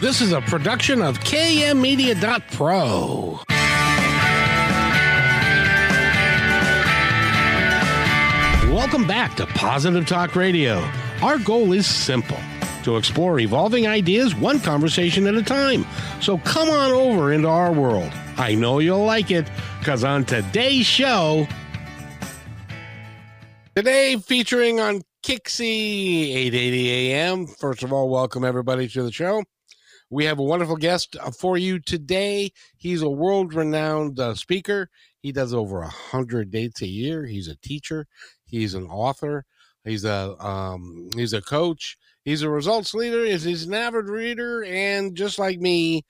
This is a production of KMmedia.pro. Welcome back to Positive Talk Radio. Our goal is simple to explore evolving ideas one conversation at a time. So come on over into our world. I know you'll like it because on today's show, today featuring on Kixie 880 AM. First of all, welcome everybody to the show. We have a wonderful guest for you today. He's a world renowned uh, speaker. He does over a hundred dates a year. He's a teacher. He's an author. He's a um, he's a coach. He's a results leader. He's an avid reader, and just like me,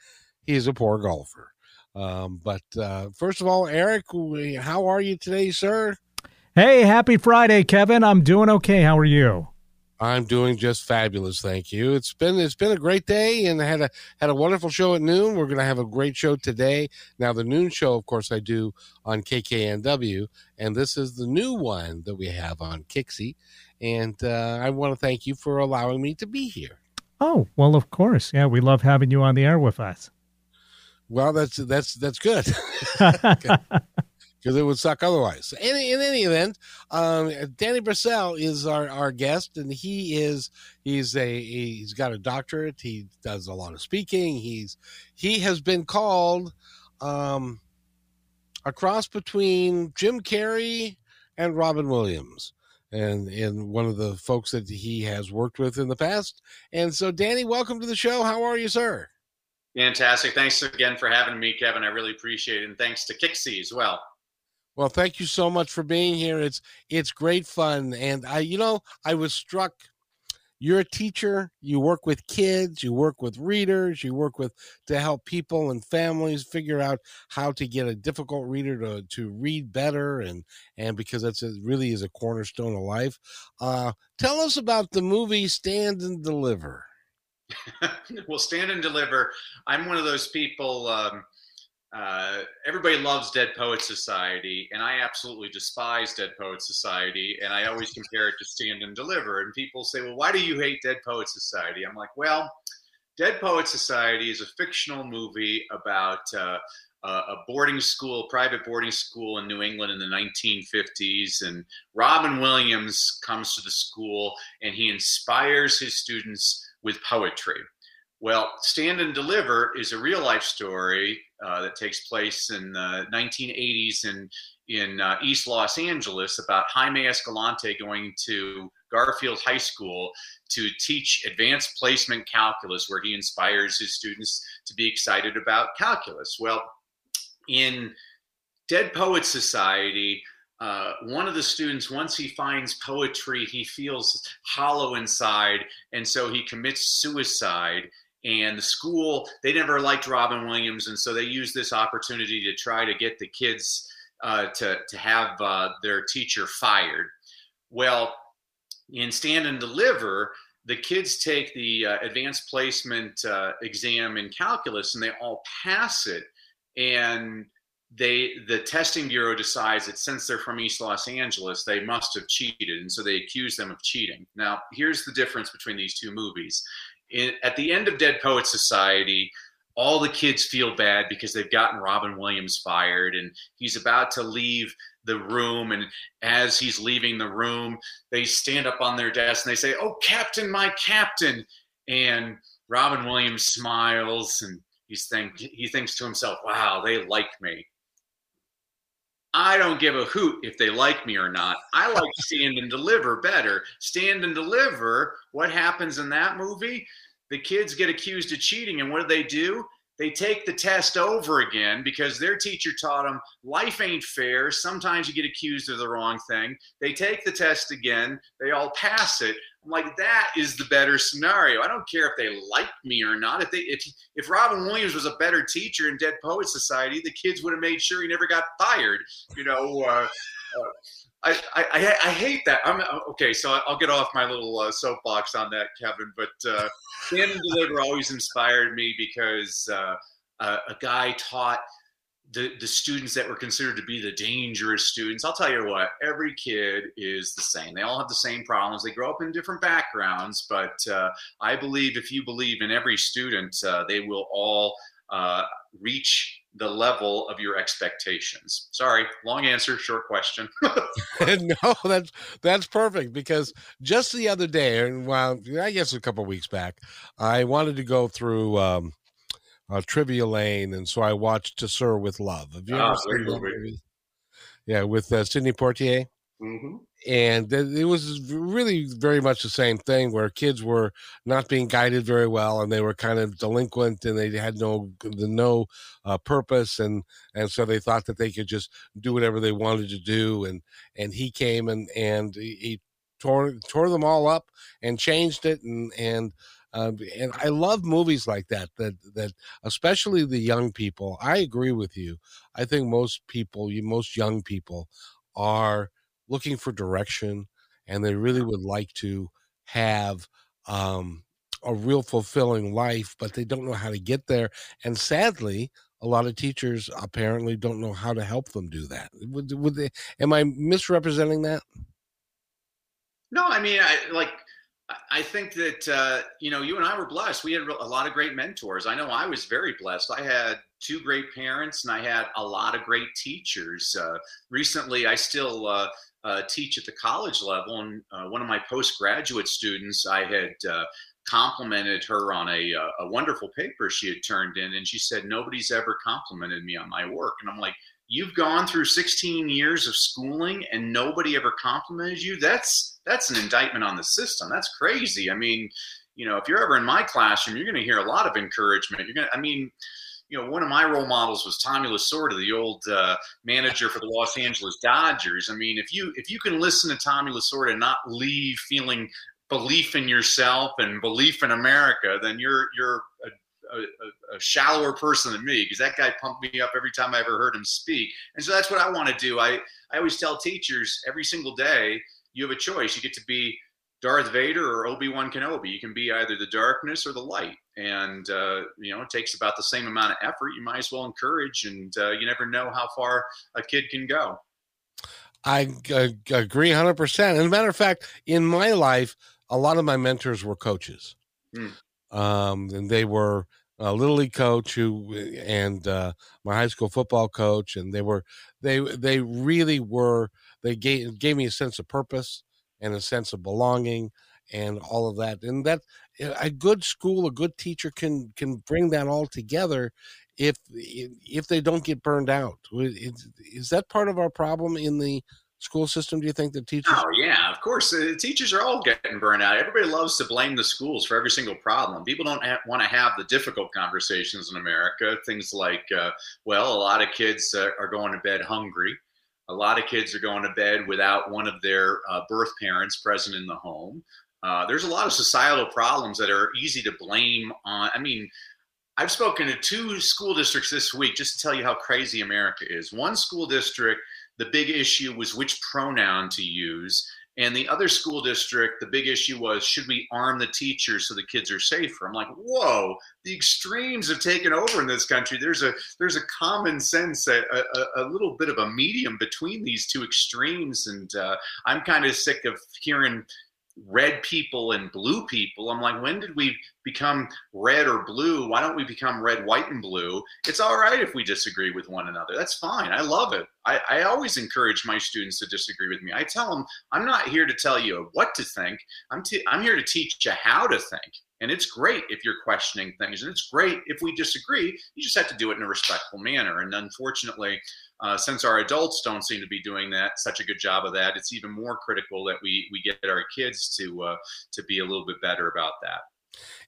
he's a poor golfer. Um, but uh, first of all, Eric, how are you today, sir? Hey, happy Friday, Kevin. I'm doing okay. How are you? I'm doing just fabulous, thank you. It's been it's been a great day, and I had a had a wonderful show at noon. We're going to have a great show today. Now, the noon show, of course, I do on KKNW, and this is the new one that we have on Kixie. And uh, I want to thank you for allowing me to be here. Oh well, of course, yeah, we love having you on the air with us. Well, that's that's that's good. because it would suck otherwise. In, in any event, um, Danny Brassell is our, our guest, and he is he's a he's got a doctorate. He does a lot of speaking. He's he has been called um, a cross between Jim Carrey and Robin Williams. And, and one of the folks that he has worked with in the past. And so, Danny, welcome to the show. How are you, sir? Fantastic. Thanks again for having me, Kevin. I really appreciate it. And thanks to Kixie as well. Well, thank you so much for being here. It's it's great fun, and I, you know, I was struck. You're a teacher. You work with kids. You work with readers. You work with to help people and families figure out how to get a difficult reader to to read better, and and because that's a, really is a cornerstone of life. Uh, tell us about the movie Stand and Deliver. well, Stand and Deliver. I'm one of those people. Um, uh, everybody loves Dead Poets Society, and I absolutely despise Dead Poets Society. And I always compare it to Stand and Deliver. And people say, "Well, why do you hate Dead Poets Society?" I'm like, "Well, Dead Poets Society is a fictional movie about uh, a boarding school, private boarding school in New England in the 1950s. And Robin Williams comes to the school, and he inspires his students with poetry." Well, Stand and Deliver is a real life story uh, that takes place in the 1980s in in uh, East Los Angeles about Jaime Escalante going to Garfield High School to teach advanced placement calculus, where he inspires his students to be excited about calculus. Well, in Dead Poets Society, uh, one of the students, once he finds poetry, he feels hollow inside, and so he commits suicide and the school they never liked Robin Williams, and so they used this opportunity to try to get the kids uh, to to have uh, their teacher fired. Well, in Stand and Deliver, the kids take the uh, advanced placement uh, exam in calculus, and they all pass it, and they the testing bureau decides that since they're from East Los Angeles, they must have cheated, and so they accuse them of cheating. Now, here's the difference between these two movies in, at the end of Dead Poets Society, all the kids feel bad because they've gotten Robin Williams fired and he's about to leave the room. And as he's leaving the room, they stand up on their desk and they say, Oh, Captain, my Captain. And Robin Williams smiles and he's think, he thinks to himself, Wow, they like me. I don't give a hoot if they like me or not. I like Stand and Deliver better. Stand and Deliver, what happens in that movie? The kids get accused of cheating, and what do they do? They take the test over again because their teacher taught them life ain't fair. Sometimes you get accused of the wrong thing. They take the test again, they all pass it. I'm like, that is the better scenario. I don't care if they like me or not. If they if if Robin Williams was a better teacher in Dead Poet Society, the kids would have made sure he never got fired. You know, uh, uh, I, I, I hate that. I'm okay. So I'll get off my little uh, soapbox on that, Kevin. But uh, Stand and Deliver always inspired me because uh, a, a guy taught the, the students that were considered to be the dangerous students. I'll tell you what, every kid is the same. They all have the same problems. They grow up in different backgrounds, but uh, I believe if you believe in every student, uh, they will all uh, reach the level of your expectations. Sorry, long answer, short question. no, that's that's perfect because just the other day, and well, I guess a couple weeks back, I wanted to go through um, uh, Trivia Lane, and so I watched To Sir with Love. Have you ever Ah, seen that movie? Yeah, with uh, Sidney Poitier. mm-hmm. and it was really very much the same thing where kids were not being guided very well and they were kind of delinquent and they had no the no uh, purpose and and so they thought that they could just do whatever they wanted to do and and he came and and he he tore tore them all up and changed it and and um, and I love movies like that. That that especially the young people. I agree with you. I think most people, you most young people, are looking for direction and they really would like to have um, a real fulfilling life, but they don't know how to get there. And sadly, a lot of teachers apparently don't know how to help them do that. Would, would they, am I misrepresenting that? No, I mean, I like. I- think that uh, you know, you and I were blessed. We had a lot of great mentors. I know I was very blessed. I had two great parents, and I had a lot of great teachers. Uh, recently, I still uh, uh, teach at the college level, and uh, one of my postgraduate students, I had uh, complimented her on a, a wonderful paper she had turned in, and she said nobody's ever complimented me on my work, and I'm like. You've gone through 16 years of schooling and nobody ever complimented you. That's that's an indictment on the system. That's crazy. I mean, you know, if you're ever in my classroom, you're going to hear a lot of encouragement. You're going to, I mean, you know, one of my role models was Tommy Lasorda, the old uh, manager for the Los Angeles Dodgers. I mean, if you if you can listen to Tommy Lasorda and not leave feeling belief in yourself and belief in America, then you're you're a, a, a shallower person than me because that guy pumped me up every time I ever heard him speak. And so that's what I want to do. I I always tell teachers every single day, you have a choice. You get to be Darth Vader or Obi Wan Kenobi. You can be either the darkness or the light, and uh, you know it takes about the same amount of effort. You might as well encourage, and uh, you never know how far a kid can go. I g- agree 100%. And as a matter of fact, in my life, a lot of my mentors were coaches. Hmm. Um, and they were a little league coach who, and uh, my high school football coach. And they were, they, they really were, they gave, gave me a sense of purpose and a sense of belonging and all of that. And that a good school, a good teacher can, can bring that all together if if they don't get burned out is, is that part of our problem in the school system do you think that teachers Oh yeah, of course. Uh, teachers are all getting burned out. Everybody loves to blame the schools for every single problem. People don't want to have the difficult conversations in America. Things like, uh, well, a lot of kids uh, are going to bed hungry. A lot of kids are going to bed without one of their uh, birth parents present in the home. Uh, there's a lot of societal problems that are easy to blame on. I mean, I've spoken to two school districts this week just to tell you how crazy America is. One school district, the big issue was which pronoun to use. And the other school district, the big issue was should we arm the teachers so the kids are safer? I'm like, whoa, the extremes have taken over in this country. There's a there's a common sense, a, a, a little bit of a medium between these two extremes, and uh, I'm kind of sick of hearing red people and blue people. I'm like, when did we become red or blue? Why don't we become red, white, and blue? It's all right if we disagree with one another. That's fine. I love it. I, I always encourage my students to disagree with me. I tell them, I'm not here to tell you what to think. I'm, t- I'm here to teach you how to think. And it's great if you're questioning things, and it's great if we disagree. You just have to do it in a respectful manner. And unfortunately, uh, since our adults don't seem to be doing that such a good job of that, it's even more critical that we we get our kids to uh, to be a little bit better about that.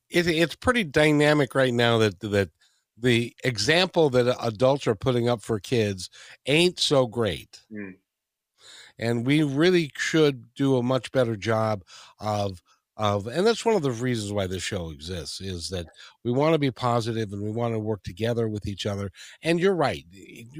it, it's pretty dynamic right now that that the example that adults are putting up for kids ain't so great Mm. and we really should do a much better job of of and that's one of the reasons why this show exists is that we want to be positive and we want to work together with each other and you're right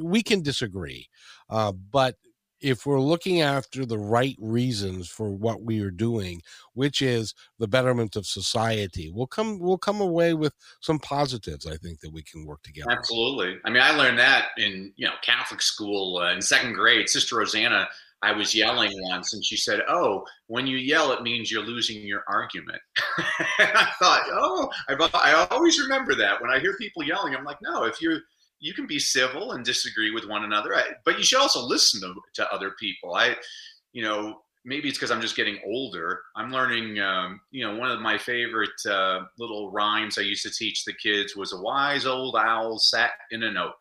we can disagree uh, but if we're looking after the right reasons for what we are doing, which is the betterment of society, we'll come we'll come away with some positives. I think that we can work together. Absolutely. I mean, I learned that in you know Catholic school uh, in second grade. Sister Rosanna, I was yelling once, and she said, "Oh, when you yell, it means you're losing your argument." and I thought, "Oh, I, I always remember that when I hear people yelling. I'm like, no, if you you can be civil and disagree with one another, but you should also listen to, to other people. I, you know, maybe it's because I'm just getting older. I'm learning, um, you know, one of my favorite uh, little rhymes I used to teach the kids was a wise old owl sat in an oak.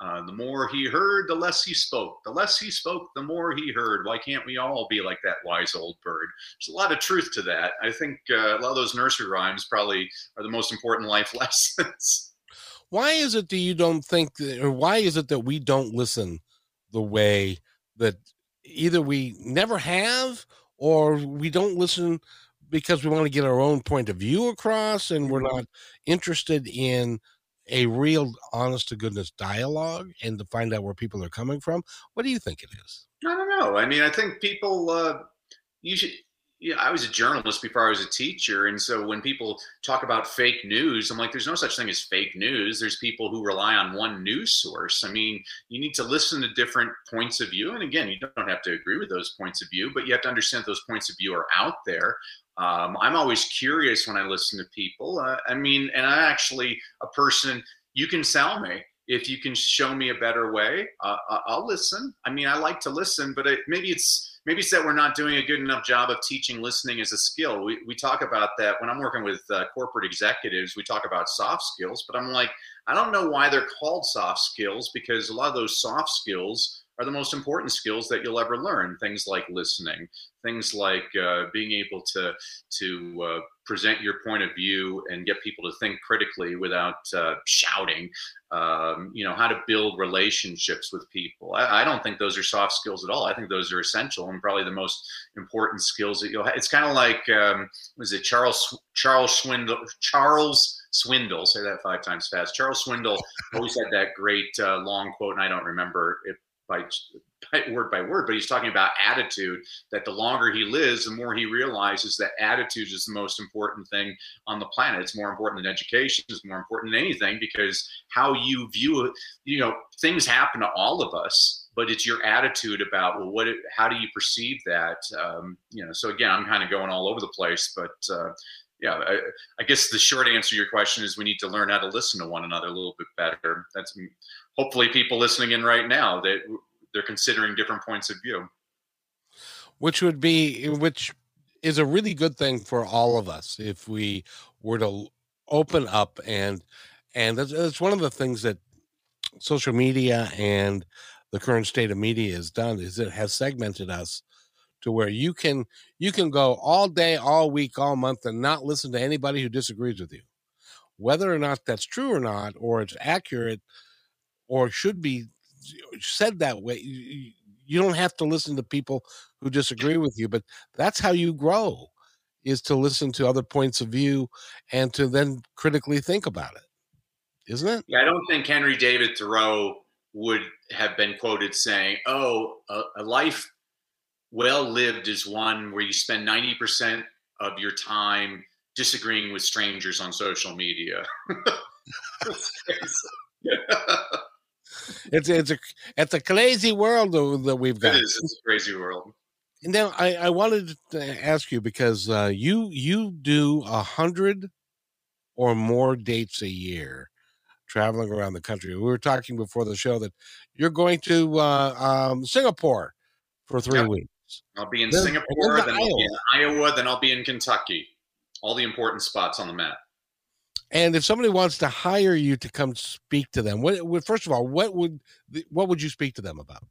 Uh, the more he heard, the less he spoke. The less he spoke, the more he heard. Why can't we all be like that wise old bird? There's a lot of truth to that. I think uh, a lot of those nursery rhymes probably are the most important life lessons why is it that you don't think that, or why is it that we don't listen the way that either we never have or we don't listen because we want to get our own point of view across and we're mm-hmm. not interested in a real honest to goodness dialogue and to find out where people are coming from what do you think it is i don't know i mean i think people uh you should yeah, I was a journalist before I was a teacher. And so when people talk about fake news, I'm like, there's no such thing as fake news. There's people who rely on one news source. I mean, you need to listen to different points of view. And again, you don't have to agree with those points of view, but you have to understand those points of view are out there. Um, I'm always curious when I listen to people. Uh, I mean, and I'm actually a person, you can sell me if you can show me a better way, uh, I'll listen. I mean, I like to listen, but it, maybe it's maybe it's that we're not doing a good enough job of teaching listening as a skill. We, we talk about that when I'm working with uh, corporate executives, we talk about soft skills, but I'm like, I don't know why they're called soft skills because a lot of those soft skills are the most important skills that you'll ever learn. Things like listening, things like uh, being able to to uh, present your point of view and get people to think critically without uh, shouting. Um, you know how to build relationships with people. I, I, don't think those are soft skills at all. I think those are essential and probably the most important skills that you'll have. It's kind of like um, was it Charles Charles Swindoll Charles Swindoll say that five times fast. Charles Swindoll always had that great uh, long quote, and I don't remember it by, by, word by word, but he's talking about attitude. That the longer he lives, the more he realizes that attitude is the most important thing on the planet. It's more important than education. It's more important than anything because how you view it. You know, things happen to all of us, but it's your attitude about well, what? How do you perceive that? Um, you know. So again, I'm kind of going all over the place, but. Uh, yeah, I, I, guess the short answer to your question is we need to learn how to listen to one another a little bit better. That's hopefully people listening in right now that they're considering different points of view. Which would be which is a really good thing for all of us if we were to open up and and that's, that's one of the things that social media and the current state of media has done is it has segmented us to where you can you can go all day all week all month and not listen to anybody who disagrees with you whether or not that's true or not or it's accurate or should be said that way you don't have to listen to people who disagree with you but that's how you grow is to listen to other points of view and to then critically think about it isn't it yeah i don't think henry david thoreau would have been quoted saying oh a, a life well lived is one where you spend 90% of your time disagreeing with strangers on social media. it's it's a it's a crazy world that we've got. It is. It's a crazy world. Now, I, I wanted to ask you because uh, you you do a hundred or more dates a year, traveling around the country. We were talking before the show that you're going to uh, um, Singapore for three weeks. I'll be in then, Singapore, then I'll be in Iowa, then I'll be in Kentucky. All the important spots on the map. And if somebody wants to hire you to come speak to them, what, first of all, what would what would you speak to them about?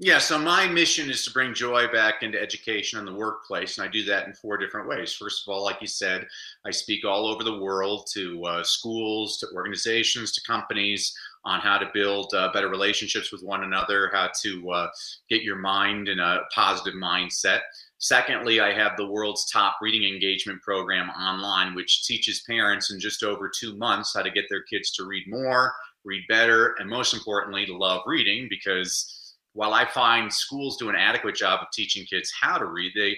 Yeah, so my mission is to bring joy back into education and the workplace, and I do that in four different ways. First of all, like you said, I speak all over the world to uh, schools, to organizations, to companies on how to build uh, better relationships with one another, how to uh, get your mind in a positive mindset. Secondly, I have the world's top reading engagement program online, which teaches parents in just over two months how to get their kids to read more, read better, and most importantly, to love reading because while I find schools do an adequate job of teaching kids how to read, they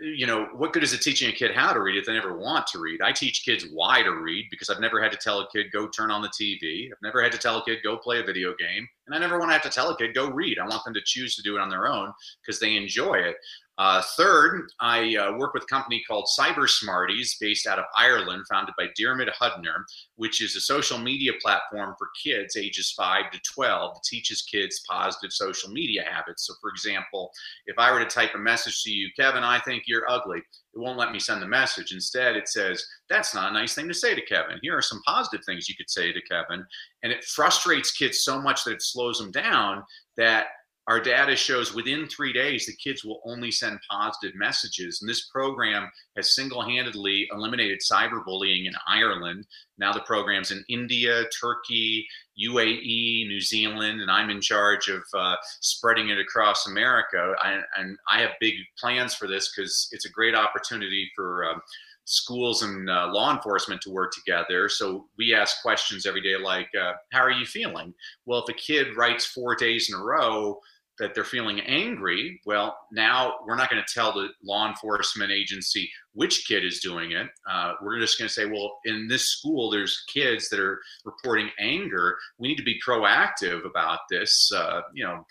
you know, what good is it teaching a kid how to read if they never want to read? I teach kids why to read because I've never had to tell a kid go turn on the TV. I've never had to tell a kid go play a video game, and I never want to have to tell a kid go read. I want them to choose to do it on their own because they enjoy it. Uh, third, I uh, work with a company called Cyber Smarties, based out of Ireland, founded by Diarmuid Hudner, which is a social media platform for kids ages 5 to 12 that teaches kids positive social media habits. So, for example, if I were to type a message to you, Kevin, I think you're ugly, it won't let me send the message. Instead, it says, That's not a nice thing to say to Kevin. Here are some positive things you could say to Kevin. And it frustrates kids so much that it slows them down that our data shows within three days the kids will only send positive messages. And this program has single handedly eliminated cyberbullying in Ireland. Now the program's in India, Turkey, UAE, New Zealand, and I'm in charge of uh, spreading it across America. I, and I have big plans for this because it's a great opportunity for. Um, schools and uh, law enforcement to work together. So we ask questions every day like, uh, How are you feeling? Well, if a kid writes four days in a row, that they're feeling angry, well, now we're not going to tell the law enforcement agency which kid is doing it. Uh, we're just going to say, well, in this school, there's kids that are reporting anger. We need to be proactive about this. Uh, you know,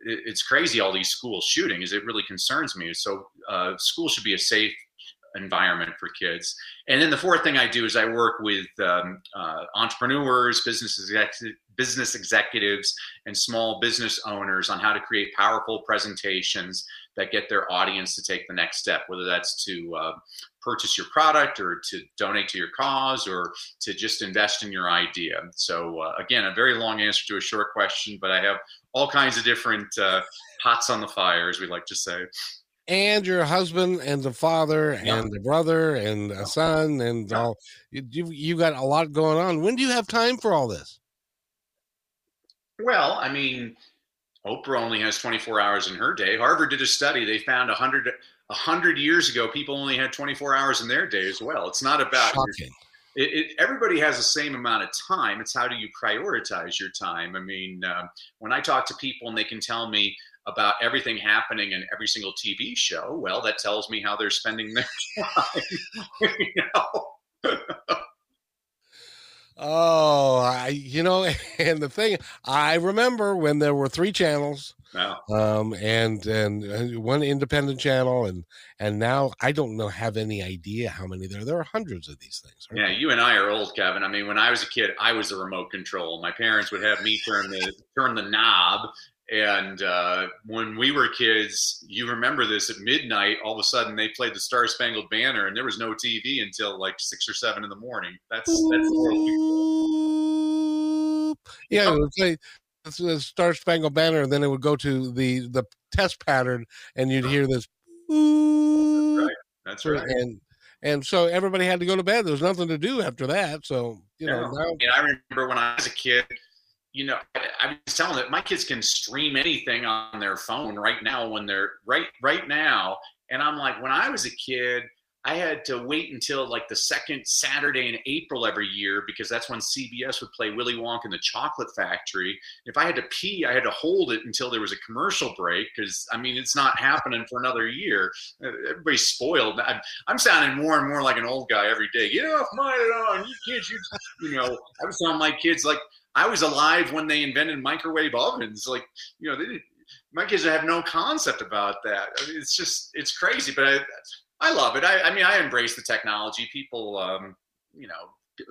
it, it's crazy all these school shootings. It really concerns me? So, uh, school should be a safe environment for kids. And then the fourth thing I do is I work with um, uh, entrepreneurs, business executives, business executives, and small business owners on how to create powerful presentations that get their audience to take the next step, whether that's to uh, purchase your product or to donate to your cause or to just invest in your idea. So, uh, again, a very long answer to a short question, but I have all kinds of different uh, pots on the fire, as we like to say and your husband and the father yeah. and the brother and a son and yeah. all you you got a lot going on when do you have time for all this well i mean oprah only has 24 hours in her day harvard did a study they found 100 100 years ago people only had 24 hours in their day as well it's not about Shocking. It, it, everybody has the same amount of time. It's how do you prioritize your time? I mean, uh, when I talk to people and they can tell me, about everything happening in every single TV show, well, that tells me how they're spending their time. you know? oh, I, you know, and the thing I remember when there were three channels, um, and and one independent channel, and and now I don't know have any idea how many there. There are hundreds of these things. Yeah, you and I are old, Kevin. I mean, when I was a kid, I was the remote control. My parents would have me turn the turn the knob, and uh, when we were kids, you remember this at midnight, all of a sudden they played the Star Spangled Banner and there was no TV until like six or seven in the morning. That's, that's the world. Yeah, it would play the Star Spangled Banner and then it would go to the, the test pattern and you'd uh-huh. hear this. That's right. That's right. And, and so everybody had to go to bed. There was nothing to do after that. So, you know, now- and I remember when I was a kid, you know, I, I was telling that my kids can stream anything on their phone right now when they're right right now. And I'm like, when I was a kid, I had to wait until like the second Saturday in April every year because that's when CBS would play Willy Wonka and the Chocolate Factory. If I had to pee, I had to hold it until there was a commercial break because I mean it's not happening for another year. Uh, everybody's spoiled. I'm, I'm sounding more and more like an old guy every day. Get off my lawn, you kids! You, you know, I was telling my kids like I was alive when they invented microwave ovens. Like, you know, they, my kids have no concept about that. I mean, it's just, it's crazy, but I, I love it. I, I mean, I embrace the technology. People, um, you know,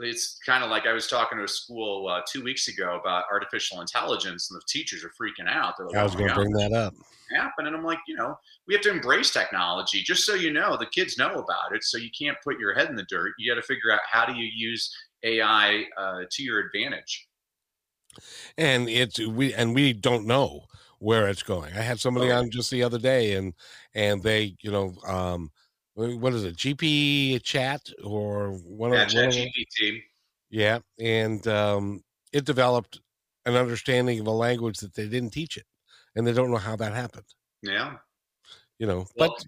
it's kind of like I was talking to a school uh, two weeks ago about artificial intelligence, and the teachers are freaking out. Like, I was oh going to bring that up. Happen, and I'm like, you know, we have to embrace technology. Just so you know, the kids know about it, so you can't put your head in the dirt. You got to figure out how do you use AI uh, to your advantage and it's we and we don't know where it's going. I had somebody oh. on just the other day, and and they, you know, um, what is it, GP chat or one yeah, chat GPT? Yeah, and um, it developed an understanding of a language that they didn't teach it, and they don't know how that happened. Yeah, you know, well, but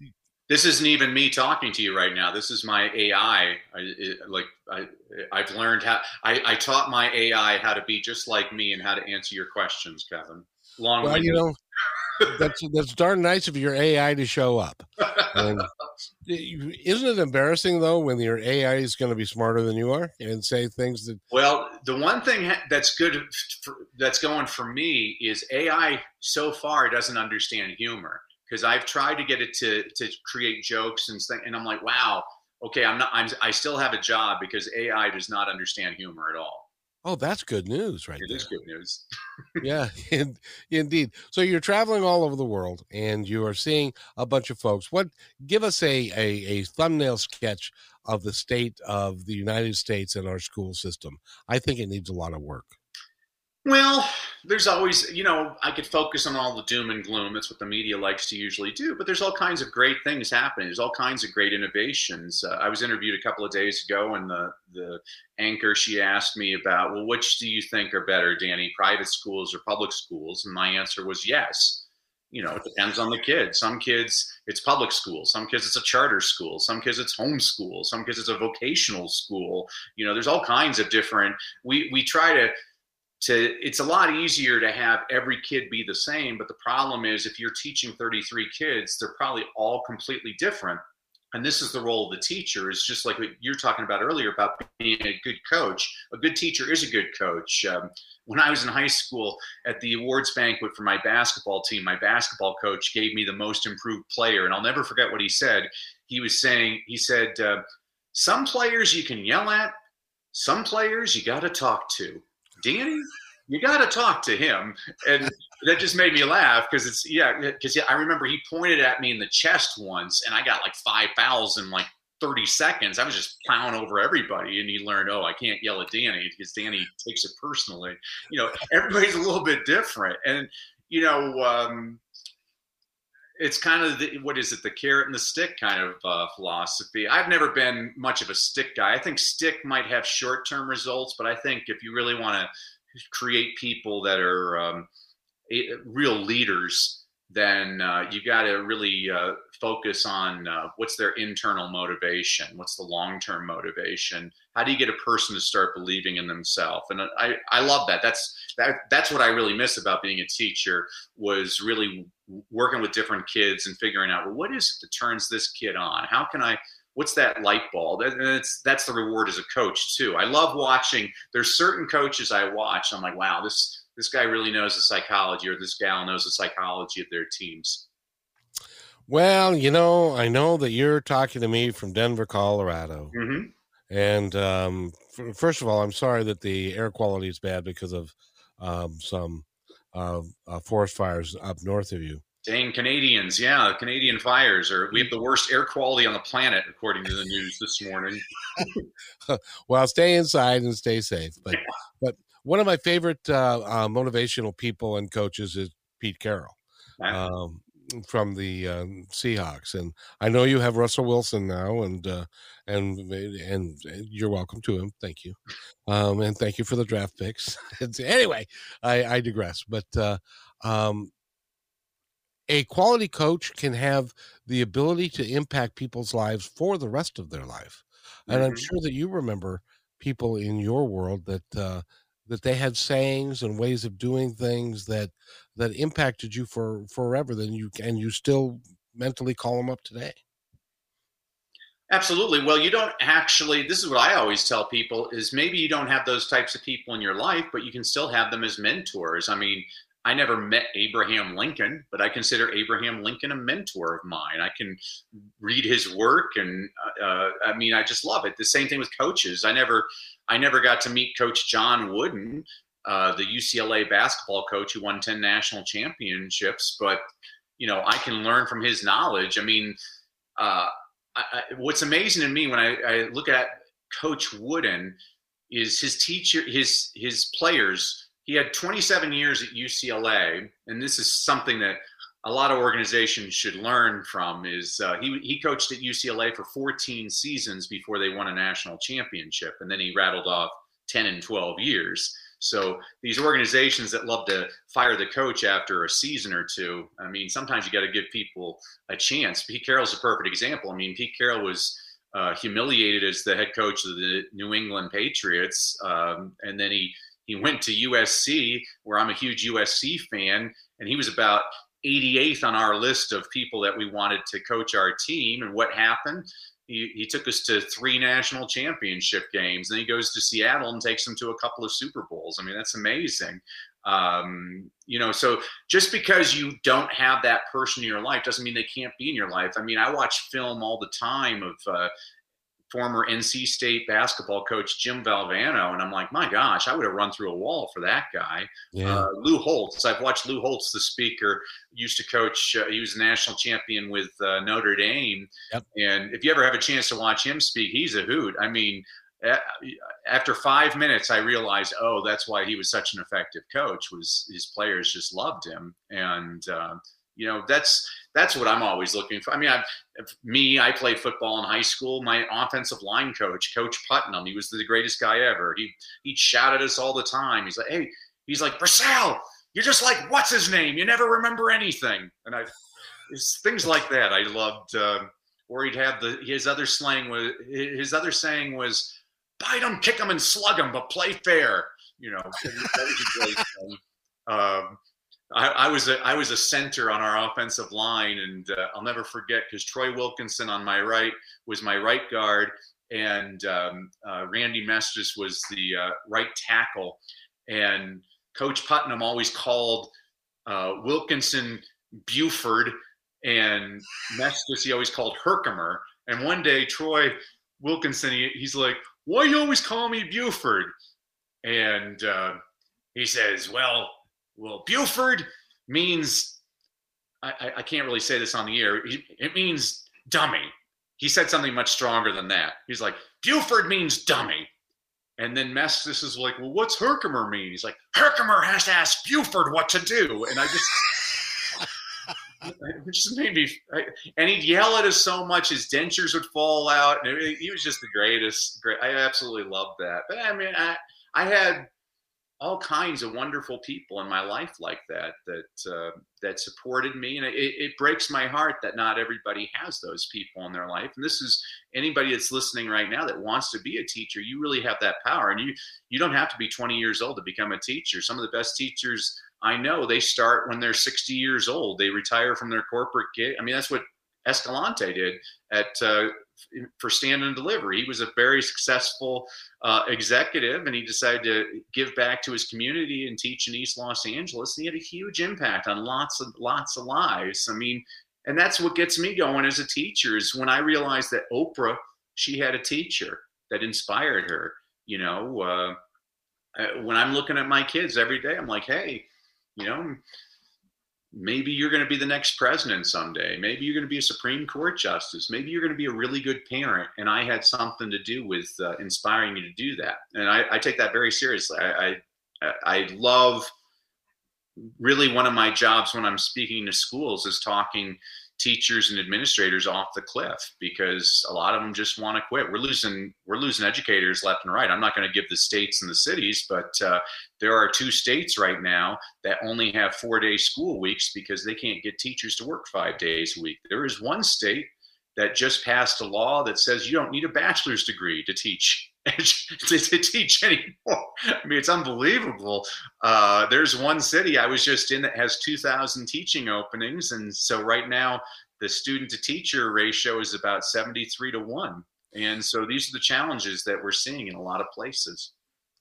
this isn't even me talking to you right now. This is my AI. I, it, like I, I've learned how I, I taught my AI how to be just like me and how to answer your questions, Kevin. long. Well, you know, that's that's darn nice of your AI to show up. And isn't it embarrassing though when your AI is going to be smarter than you are and say things that? Well, the one thing that's good for, that's going for me is AI. So far, doesn't understand humor because I've tried to get it to to create jokes and things, and I'm like, wow, okay, I'm not. I'm I still have a job because AI does not understand humor at all. Oh, that's good news, right? It there. is good news. yeah, in, indeed. So you're traveling all over the world, and you are seeing a bunch of folks. What? Give us a, a a thumbnail sketch of the state of the United States and our school system. I think it needs a lot of work. Well, there's always, you know, I could focus on all the doom and gloom. That's what the media likes to usually do. But there's all kinds of great things happening. There's all kinds of great innovations. Uh, I was interviewed a couple of days ago, and the the anchor she asked me about, well, which do you think are better, Danny, private schools or public schools? And my answer was yes. You know, it depends on the kid. Some kids, it's public school. Some kids, it's a charter school. Some kids, it's homeschool. Some kids, it's a vocational school. You know, there's all kinds of different. We we try to to it's a lot easier to have every kid be the same but the problem is if you're teaching 33 kids they're probably all completely different. And this is the role of the teacher. Is just like what you're talking about earlier about being a good coach. A good teacher is a good coach. Um, when i was in high school at the awards banquet for my basketball team my basketball coach gave me the most improved player and i'll never forget what he said. He was saying he said uh, some players you can yell at some players you got to talk to Danny, you got to talk to him. And that just made me laugh because it's, yeah, because yeah, I remember he pointed at me in the chest once and I got like five fouls in like 30 seconds. I was just plowing over everybody. And he learned, oh, I can't yell at Danny because Danny takes it personally. You know, everybody's a little bit different. And, you know, um, it's kind of the, what is it the carrot and the stick kind of uh, philosophy. I've never been much of a stick guy. I think stick might have short-term results but i think if you really want to create people that are um, real leaders then uh, you got to really uh, focus on uh, what's their internal motivation? What's the long-term motivation? How do you get a person to start believing in themselves? And i, I love that. That's that, that's what i really miss about being a teacher was really working with different kids and figuring out well what is it that turns this kid on? How can i what's that light bulb? And it's that's the reward as a coach too. I love watching there's certain coaches i watch i'm like wow this this guy really knows the psychology or this gal knows the psychology of their teams. Well you know i know that you're talking to me from denver colorado. Mm-hmm. and um, first of all i'm sorry that the air quality is bad because of um, some uh, uh, forest fires up north of you. Dang Canadians, yeah, Canadian fires are. We have the worst air quality on the planet, according to the news this morning. well, stay inside and stay safe. But but one of my favorite uh, uh, motivational people and coaches is Pete Carroll. Um, from the uh, Seahawks, and I know you have Russell Wilson now, and uh, and and you're welcome to him. Thank you, um, and thank you for the draft picks. anyway, I, I digress. But uh, um, a quality coach can have the ability to impact people's lives for the rest of their life, and mm-hmm. I'm sure that you remember people in your world that uh, that they had sayings and ways of doing things that that impacted you for forever then you and you still mentally call them up today absolutely well you don't actually this is what i always tell people is maybe you don't have those types of people in your life but you can still have them as mentors i mean I never met Abraham Lincoln, but I consider Abraham Lincoln a mentor of mine. I can read his work, and uh, uh I mean, I just love it. The same thing with coaches. I never, I never got to meet Coach John Wooden, uh, the UCLA basketball coach who won 10 national championships. But, you know, I can learn from his knowledge. I mean, uh, I, I, what's amazing to me when I, I look at Coach Wooden is his teacher, his, his players. He had 27 years at UCLA, and this is something that a lot of organizations should learn from is uh, he, he coached at UCLA for 14 seasons before they won a national championship. And then he rattled off 10 and 12 years. So these organizations that love to fire the coach after a season or two, I mean, sometimes you got to give people a chance. Pete Carroll's a perfect example. I mean, Pete Carroll was uh, humiliated as the head coach of the New England Patriots, um, and then he he went to USC, where I'm a huge USC fan, and he was about 88th on our list of people that we wanted to coach our team. And what happened? He, he took us to three national championship games. Then he goes to Seattle and takes them to a couple of Super Bowls. I mean, that's amazing. Um, you know, so just because you don't have that person in your life doesn't mean they can't be in your life. I mean, I watch film all the time of uh, former NC State basketball coach Jim Valvano, and I'm like, my gosh, I would have run through a wall for that guy. Yeah. Uh, Lou Holtz, I've watched Lou Holtz, the speaker, used to coach. Uh, he was a national champion with uh, Notre Dame, yep. and if you ever have a chance to watch him speak, he's a hoot. I mean. After five minutes, I realized, oh, that's why he was such an effective coach. Was his players just loved him, and uh, you know that's that's what I'm always looking for. I mean, I, me, I played football in high school. My offensive line coach, Coach Putnam, he was the greatest guy ever. He he shouted at us all the time. He's like, hey, he's like, Brassell, you're just like what's his name? You never remember anything. And I, it's things like that. I loved. Uh, or he'd have the his other slang was his other saying was, bite him, kick him, and slug him, but play fair. You know, that was a great thing. Um, I, I, was a I was a center on our offensive line, and uh, I'll never forget because Troy Wilkinson on my right was my right guard, and um, uh, Randy Mestis was the uh, right tackle. And Coach Putnam always called uh, Wilkinson Buford, and Mestis he always called Herkimer. And one day Troy Wilkinson he, he's like, "Why you always call me Buford?" And uh, he says, "Well." Well, Buford means I, I can't really say this on the air. It means dummy. He said something much stronger than that. He's like, Buford means dummy. And then Mestis is like, well, what's Herkimer mean? He's like, Herkimer has to ask Buford what to do. And I just, it just made me, and he'd yell at us so much, his dentures would fall out. And he was just the greatest. Great. I absolutely loved that. But I mean, I, I had all kinds of wonderful people in my life like that that uh, that supported me and it, it, breaks my heart that not everybody has those people in their life and this is anybody that's listening right now that wants to be a teacher you really have that power and you you don't have to be 20 years old to become a teacher. Some of the best teachers i know they start when they're 60 years old they retire from their corporate gig i mean that's what escalante did at uh, for stand and deliver. He was a very successful uh, executive, and he decided to give back to his community and teach in East Los Angeles. And he had a huge impact on lots of lots of lives. I mean, and that's what gets me going as a teacher is when I realized that Oprah, she had a teacher that inspired her. You know, uh, uh when I'm looking at my kids every day, I'm like, hey, you know, maybe you're going to be the next president someday. Maybe you're going to be a supreme court justice. Maybe you're going to be a really good parent and i had something to do with uh, inspiring you to do that. And I, I, take that very seriously. I, I, I love really one of my jobs when i'm speaking to schools is talking teachers and administrators off the cliff because a lot of them just want to quit. We're losing we're losing educators left and right. I'm not going to give the states and the cities, but uh, there are two states right now that only have four day school weeks because they can't get teachers to work five days a week. There is one state that just passed a law that says you don't need a bachelor's degree to teach to, to, teach anymore. I mean, it's unbelievable. Uh, there's one city I was just in that has 2,000 teaching openings, and so right now the student to teacher ratio is about 73 to one. And so these are the challenges that we're seeing in a lot of places.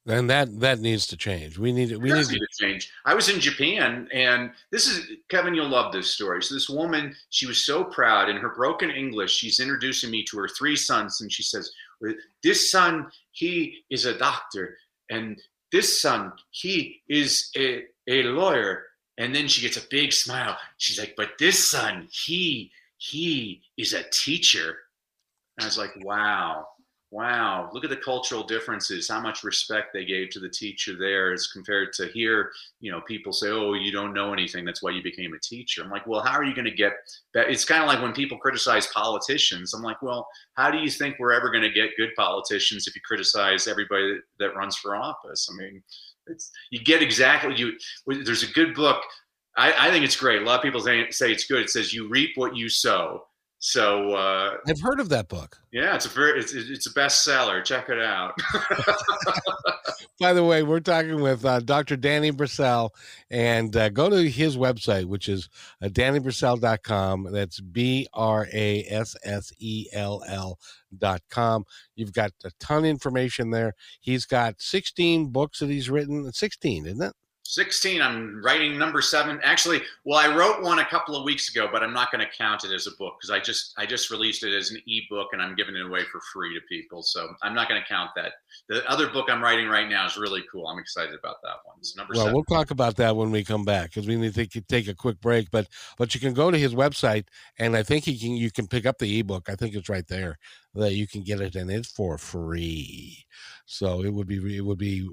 And that that needs to change. We need we need to, to change. I was in Japan, and this is Kevin. You'll love this story. So this woman, she was so proud in her broken English. She's introducing me to her three sons, and she says, "This son, he is a doctor, and this son, he is a a lawyer." And then she gets a big smile. She's like, "But this son, he he is a teacher." And I was like, "Wow." Wow, look at the cultural differences, how much respect they gave to the teacher there as compared to here, you know, people say, oh, you don't know anything. That's why you became a teacher. I'm like, well, how are you going to get that? It's kind of like when people criticize politicians. I'm like, well, how do you think we're ever going to get good politicians if you criticize everybody that runs for office? I mean, it's, you get exactly you. There's a good book. I, I think it's great. A lot of people say, say it's good. It says you reap what you sow. So uh, I've heard of that book. Yeah, it's a very it's, it's a bestseller. Check it out. By the way, we're talking with uh, Dr. Danny Brassell, and uh, go to his website, which is uh, dannybrassell.com. That's B R A S S E L L dot com. You've got a ton of information there. He's got 16 books that he's written. 16, isn't it? 16 i'm writing number seven. Actually well i wrote one a couple of weeks ago but i'm not going to count it as a book because i just i just released it as an ebook and i'm giving it away for free to people so i'm not going to count that. The other book i'm writing right now is really cool. I'm excited about that one. It's number well seven. we'll talk about that when we come back because we need to take, take a quick break but but you can go to his website and i think he can you can pick up the ebook. I think it's right there that you can get it and it's for free so it would be it would be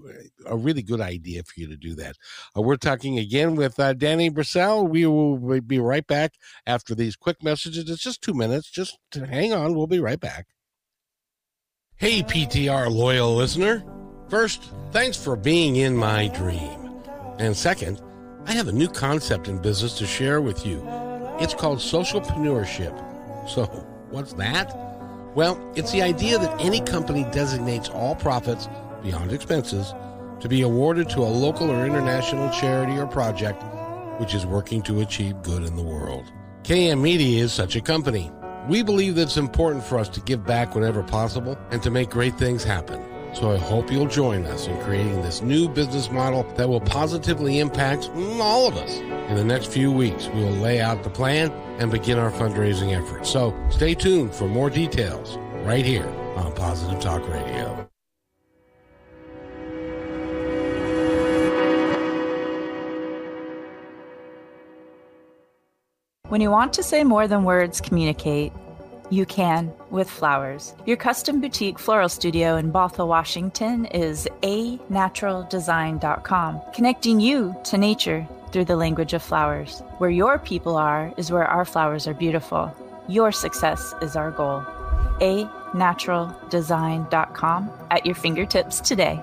a really good idea for you to do that. Uh, we're talking again with uh, Danny Brassell. We will be right back after these quick messages. It's just two minutes. Just hang on. We'll be right back. Hey, PTR loyal listener. First, thanks for being in my dream. And second, I have a new concept in business to share with you. It's called socialpreneurship. So, what's that? Well, it's the idea that any company designates all profits, beyond expenses, to be awarded to a local or international charity or project which is working to achieve good in the world. KM Media is such a company. We believe that it's important for us to give back whenever possible and to make great things happen. So I hope you'll join us in creating this new business model that will positively impact all of us. In the next few weeks, we will lay out the plan and begin our fundraising efforts. So stay tuned for more details right here on Positive Talk Radio. When you want to say more than words communicate, you can with flowers. Your custom boutique floral studio in Bothell, Washington is a naturaldesign.com, connecting you to nature through the language of flowers. Where your people are is where our flowers are beautiful. Your success is our goal. A naturaldesign.com at your fingertips today.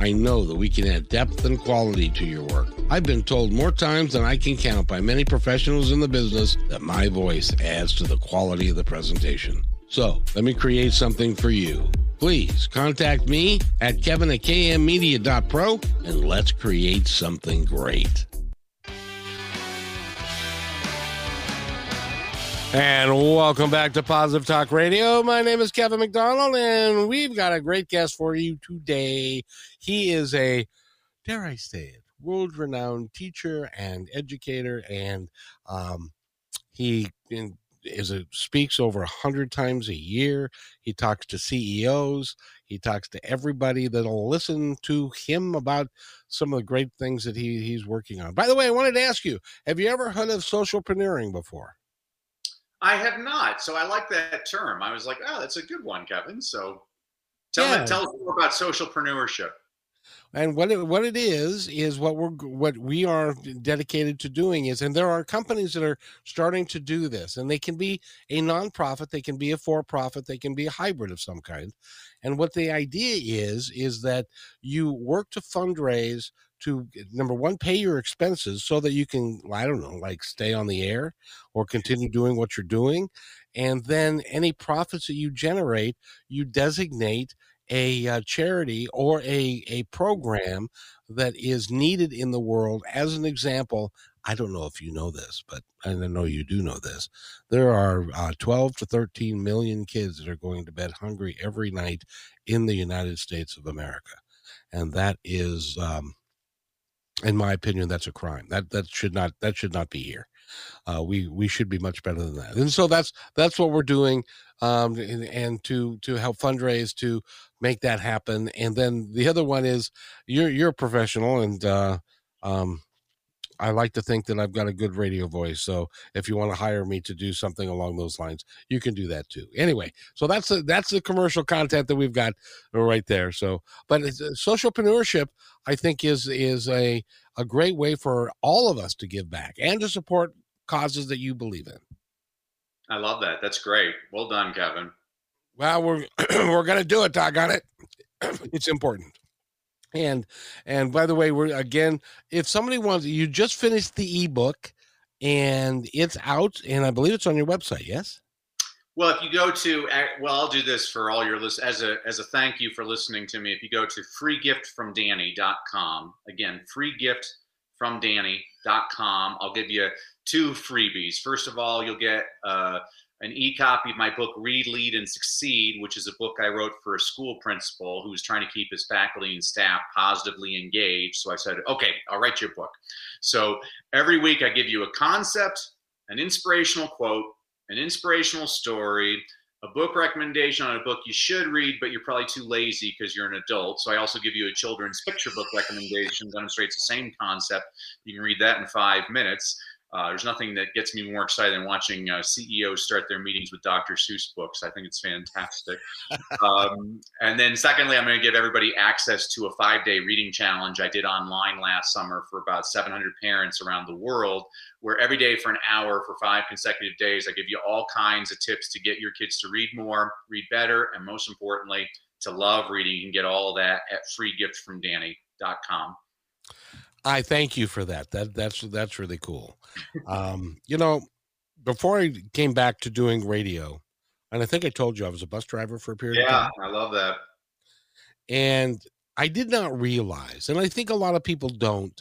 I know that we can add depth and quality to your work. I've been told more times than I can count by many professionals in the business that my voice adds to the quality of the presentation. So let me create something for you. Please contact me at kevin at kmmedia.pro and let's create something great. And welcome back to Positive Talk Radio. My name is Kevin McDonald, and we've got a great guest for you today. He is a, dare I say it, world renowned teacher and educator, and um, he is a, speaks over a hundred times a year. He talks to CEOs. He talks to everybody that'll listen to him about some of the great things that he, he's working on. By the way, I wanted to ask you: Have you ever heard of socialpreneuring before? I have not. So I like that term. I was like, oh, that's a good one, Kevin. So tell yeah. me, tell us more about socialpreneurship. And what it, what it is is what we're what we are dedicated to doing is, and there are companies that are starting to do this, and they can be a nonprofit, they can be a for profit, they can be a hybrid of some kind. And what the idea is is that you work to fundraise to number one pay your expenses so that you can i don't know like stay on the air or continue doing what you're doing. And then any profits that you generate you designate a uh, charity or a, a program that is needed in the world. As an example i don't know if you know this but i know you do know this there are uh, 12 to 13 million kids that are going to bed hungry every night in the united states of america. And that is um, in my opinion, that's a crime. That that should not that should not be here. Uh, we we should be much better than that. And so that's that's what we're doing, um, and, and, to to help fundraise to make that happen. And then the other one is you're you're a professional, and uh, um, I like to think that I've got a good radio voice. So if you want to hire me to do something along those lines, you can do that too. Anyway, so that's the that's the commercial content that we've got right there. So, but uh, socialpreneurship, I think, is is a a great way for all of us to give back and to support causes that you believe in. I love that. That's great. Well done, Kevin. Well, we're we're gonna do it. I got it! it's important. And and by the way, we're again, if somebody wants, you just finished the ebook, and it's out, and I believe it's on your website. Yes. Well, if you go to well, I'll do this for all your list as a as a thank you for listening to me. If you go to freegiftfromdanny.com, again, freegiftfromdanny.com, I'll give you two freebies. First of all, you'll get uh, an e-copy of my book read lead and succeed which is a book i wrote for a school principal who was trying to keep his faculty and staff positively engaged. So i said okay i'll write you a book. So every week i give you a concept an inspirational quote an inspirational story a book recommendation on a book you should read but you're probably too lazy because you're an adult. So i also give you a children's picture book recommendation demonstrates the same concept. You can read that in five minutes uh, there's nothing that gets me more excited than watching uh, CEOs start their meetings with Dr. Seuss books. I think it's fantastic. um, and then, secondly, I'm going to give everybody access to a five day reading challenge I did online last summer for about 700 parents around the world, where every day for an hour for five consecutive days, I give you all kinds of tips to get your kids to read more, read better, and most importantly, to love reading. You can get all that at freegiftfromdanny.com. I thank you for that. That that's that's really cool. Um, you know, before I came back to doing radio, and I think I told you I was a bus driver for a period. Yeah, I love that. And I did not realize, and I think a lot of people don't,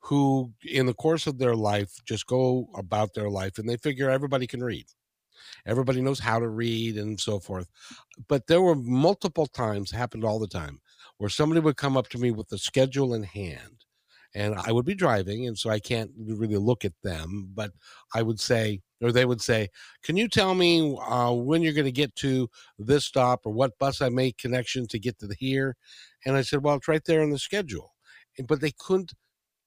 who in the course of their life just go about their life and they figure everybody can read. Everybody knows how to read and so forth. But there were multiple times, happened all the time, where somebody would come up to me with the schedule in hand and I would be driving, and so I can't really look at them. But I would say, or they would say, "Can you tell me uh, when you're going to get to this stop, or what bus I make connection to get to here?" And I said, "Well, it's right there in the schedule." But they couldn't.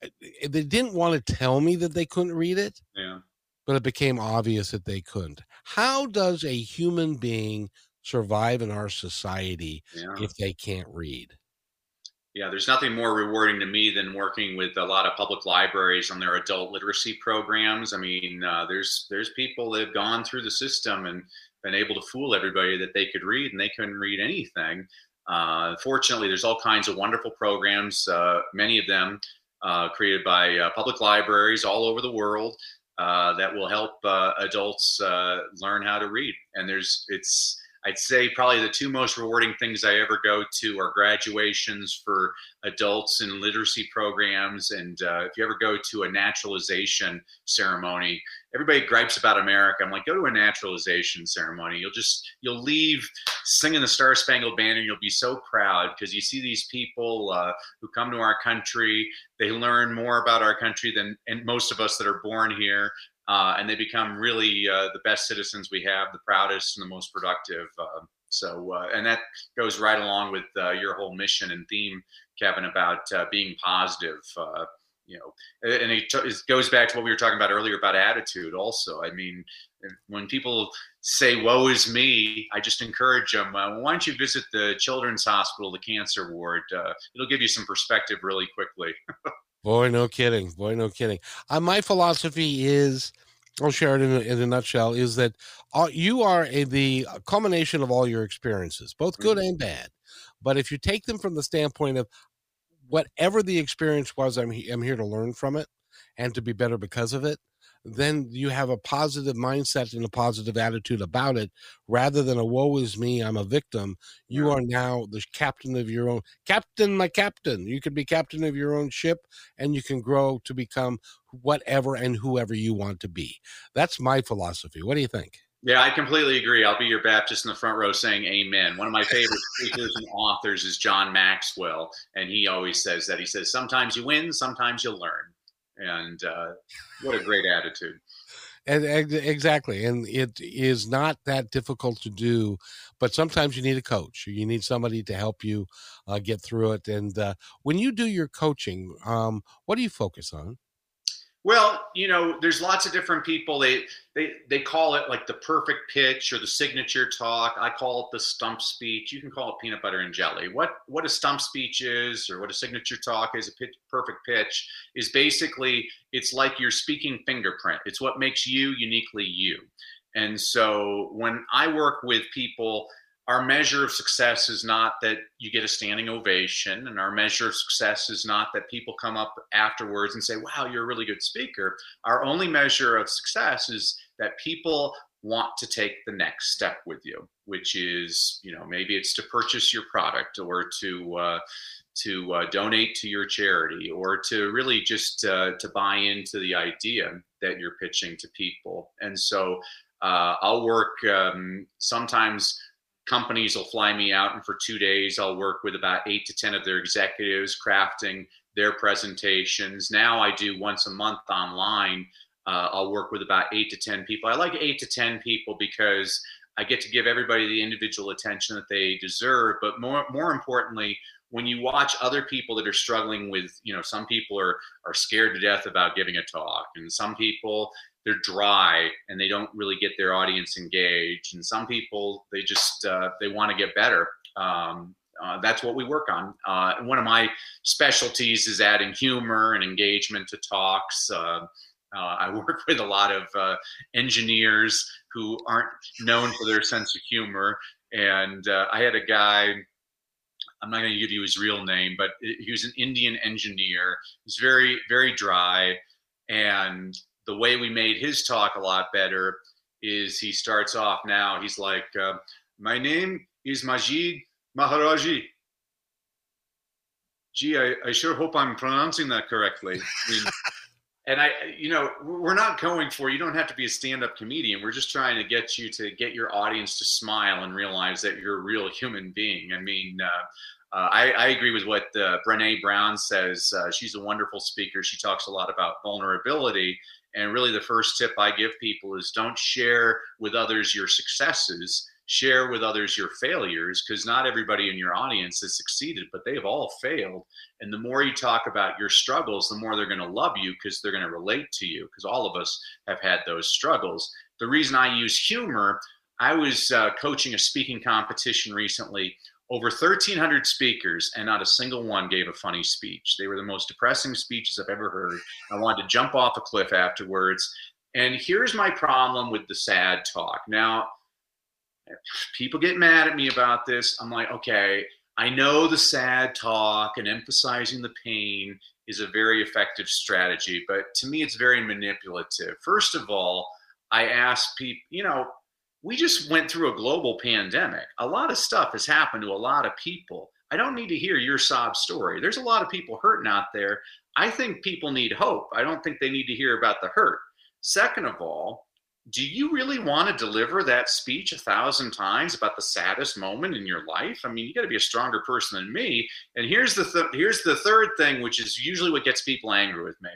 Eh, eh, they didn't want to tell me that they couldn't read it. Yeah. But it became obvious that they couldn't. How does a human being survive in our society yeah. if they can't read? Yeah, there's nothing more rewarding to me than working with a lot of public libraries on their adult literacy programs. I mean, uh, there's there's people that have gone through the system and been able to fool everybody that they could read and they couldn't read anything. Uh, fortunately, there's all kinds of wonderful programs, uh, many of them uh, created by uh, public libraries all over the world uh, that will help adults learn how to read. And there's it's I'd say probably the two most rewarding things I ever go to are graduations for adults in literacy programs. And uh, if you ever go to a naturalization ceremony, everybody gripes about America. I'm like, go to a naturalization ceremony. You'll just, you'll leave singing the Star Spangled Banner. You'll be so proud because you see these people uh, who come to our country. They learn more about our country than and most of us that are born here uh, and they become really uh, the best citizens we have, the proudest and the most productive. Uh, so, uh, and that goes right along with uh, your whole mission and theme, Kevin, about uh, being positive. you know, and it, t- it, goes back to what we were talking about earlier about attitude. Also, I mean, when people say "woe is me," I just encourage them. why don't you visit the Children's Hospital, the cancer ward? it'll give you some perspective really quickly. Boy, no kidding. Boy, no kidding. Uh, my philosophy is, I'll share it in a, in a nutshell, is that all, you are a, the culmination of all your experiences, both good mm-hmm. and bad. But if you take them from the standpoint of whatever the experience was, I'm, I'm here to learn from it and to be better because of it, then you have a positive mindset and a positive attitude about it rather than a woe is me, I'm a victim. You are now the captain of your own captain, my captain. You can be captain of your own ship and you can grow to become whatever and whoever you want to be. That's my philosophy. What do you think? Yeah, I completely agree. I'll be your Baptist in the front row saying amen. One of my favorite speakers and authors is John Maxwell, and he always says that. He says, Sometimes you win, sometimes you learn and uh, what a great attitude. And, exactly and it is not that difficult to do but sometimes you need a coach you need somebody to help you uh, get through it and uh, when you do your coaching um, what do you focus on Well, you know, there's lots of different people. They they they call it like the perfect pitch or the signature talk. I call it the stump speech. You can call it peanut butter and jelly. What what a stump speech is, or what a signature talk is, a pitch, perfect pitch is basically it's like your speaking fingerprint. It's what makes you uniquely you. And so when I work with people our measure of success is not that you get a standing ovation and our measure of success is not that people come up afterwards and say wow you're a really good speaker. Our only measure of success is that people want to take the next step with you which is you know maybe it's to purchase your product or to uh, to uh, donate to your charity or to really just uh, to buy into the idea that you're pitching to people. And so uh, i'll work um, sometimes companies will fly me out and for two days i'll work with about eight to ten of their executives crafting their presentations. Now i do once a month online. Uh, i'll work with about eight to ten people. I like eight to ten people because i get to give everybody the individual attention that they deserve. But more more importantly when you watch other people that are struggling with you know some people are are scared to death about giving a talk and some people they're dry and they don't really get their audience engaged. And some people they just uh, they want to get better. Um, uh, that's what we work on. Uh, one of my specialties is adding humor and engagement to talks. Uh, uh, I work with a lot of uh, engineers who aren't known for their sense of humor. And I had a guy I'm not going to give you his real name, but he was an Indian engineer. He's very, very dry. And the way we made his talk a lot better is he starts off now. He's like, uh, "My name is Majid Maharaji." Gee, I, I sure hope I'm pronouncing that correctly. I mean, and I, you know, we're not going for. You don't have to be a stand-up comedian. We're just trying to get you to get your audience to smile and realize that you're a real human being. I mean. Uh, uh, I, I, agree with what uh, Brene Brown says. Uh, she's a wonderful speaker. She talks a lot about vulnerability, and really, the first tip I give people is don't share with others your successes, share with others your failures, because not everybody in your audience has succeeded, but they've all failed. And the more you talk about your struggles, the more they're going to love you because they're going to relate to you, because all of us have had those struggles. The reason I use humor, I was uh, coaching a speaking competition recently over 1,300 speakers, and not a single one gave a funny speech. They were the most depressing speeches I've ever heard. I wanted to jump off a cliff afterwards. And here's my problem with the sad talk. Now, people get mad at me about this. I'm like, okay, I know the sad talk and emphasizing the pain is a very effective strategy, but to me, it's very manipulative. First of all, I ask people, you know, we just went through a global pandemic. A lot of stuff has happened to a lot of people. I don't need to hear your sob story. There's a lot of people hurting out there. I think people need hope. I don't think they need to hear about the hurt. Second of all, do you really want to deliver that speech a thousand times about the saddest moment in your life? I mean, you got to be a stronger person than me. And here's the th- here's the third thing, which is usually what gets people angry with me.